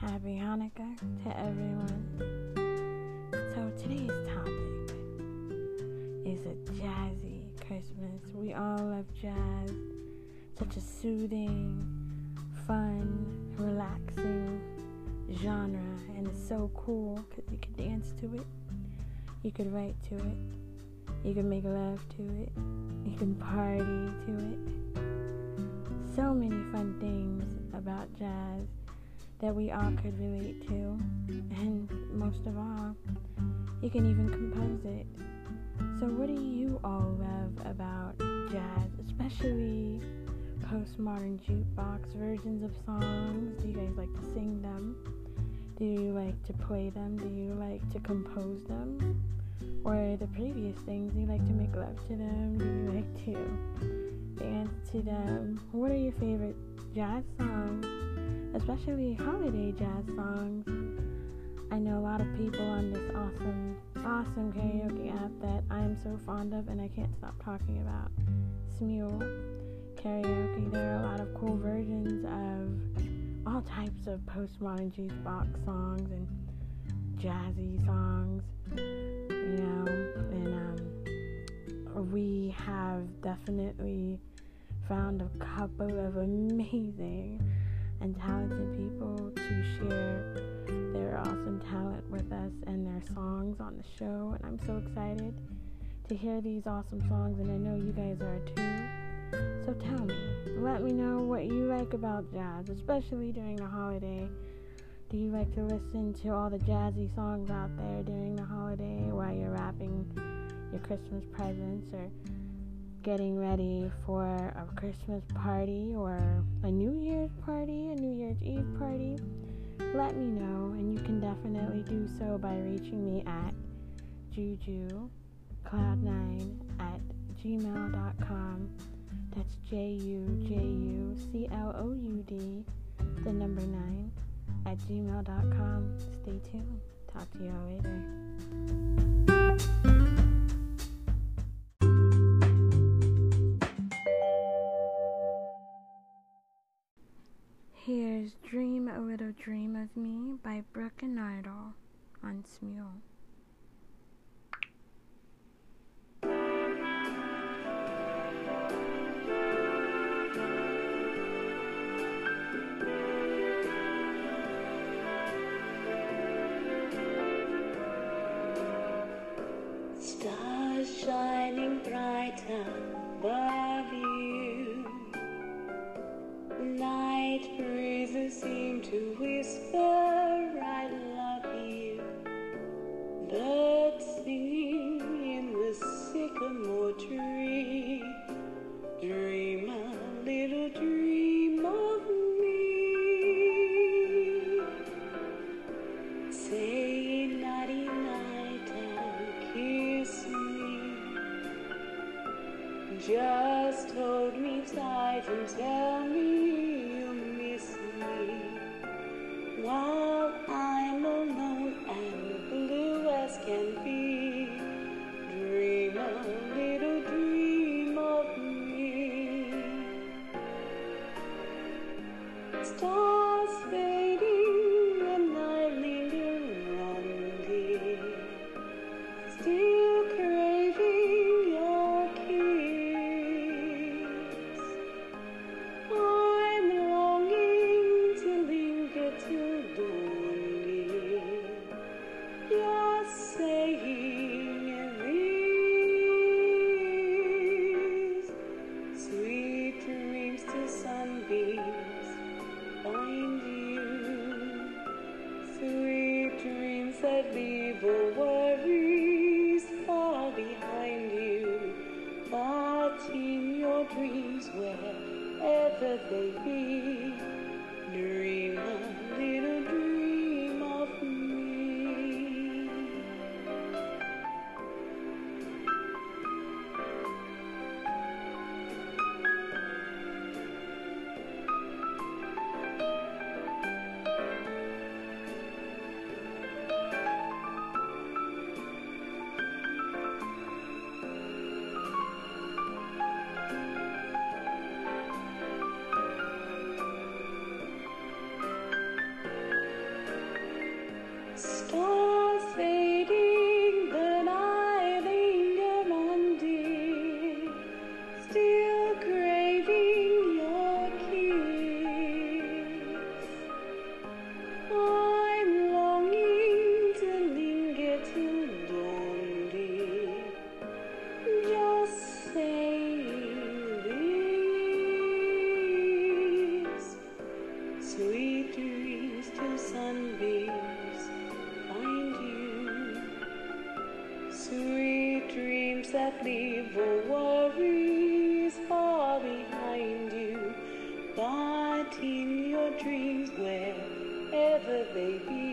Happy Hanukkah to everyone. So, today's topic is a jazzy Christmas. We all love jazz. Such a soothing, fun, relaxing genre, and it's so cool because you can dance to it, you could write to it, you can make love to it, you can party to it. So many fun things about jazz that we all could relate to, and most of all, you can even compose it. So, what do you all love about jazz, especially postmodern jukebox versions of songs? Do you guys like to sing them? Do you like to play them? Do you like to compose them? Or the previous things, do you like to make love to them? Do you like to dance to them? What are your favorite jazz songs? Especially holiday jazz songs. I know a lot of people on this awesome, awesome karaoke app that I am so fond of and I can't stop talking about. Smule karaoke. There are a lot of cool versions of all types of postmodern jukebox songs and jazzy songs, you know, and um, we have definitely found a couple of amazing and talented people to share their awesome talent with us and their songs on the show. And I'm so excited to hear these awesome songs, and I know you guys are too. So tell me, let me know what you like about jazz, especially during the holiday. Do you like to listen to all the jazzy songs out there during the holiday while you're wrapping your Christmas presents or getting ready for a Christmas party or a New Year's party, a New Year's Eve party? Let me know, and you can definitely do so by reaching me at jujucloud9 at gmail.com. That's J U J U C L O U D, the number 9 at gmail.com. Stay tuned. Talk to y'all later. Little Dream of Me by Brooke and Idol on Smule. Stars shining bright above you. Night breezes seem to whisper, I love you. Birds While I'm alone and blue as can be, birthday be? your worries far behind you, but in your dreams, wherever they be.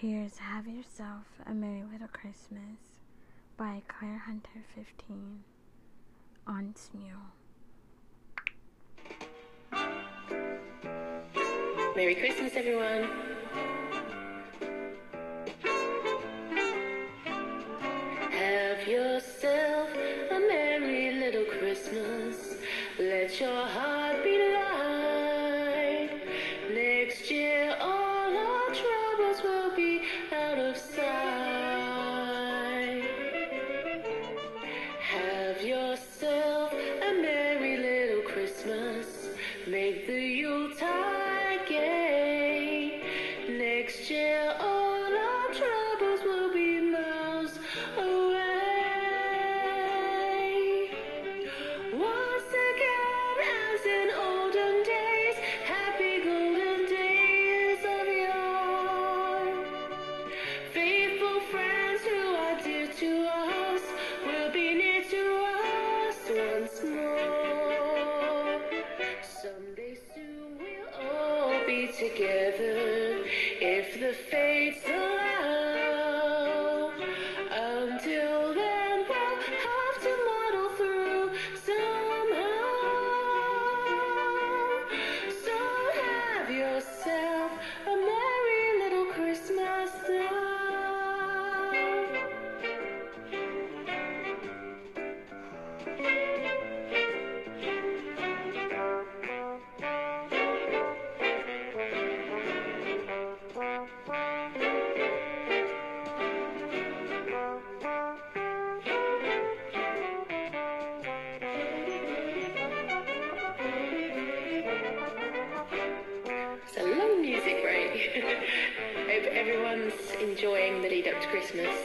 Here's Have Yourself a Merry Little Christmas by Claire Hunter 15 on Smule. Merry Christmas, everyone. Have yourself a merry little Christmas. Let your heart together. If the fates Hope everyone's enjoying the lead up to Christmas.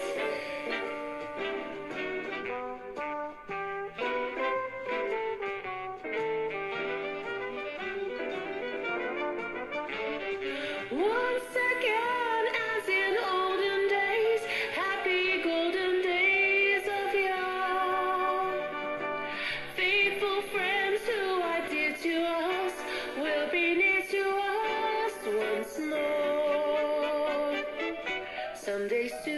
One Someday soon.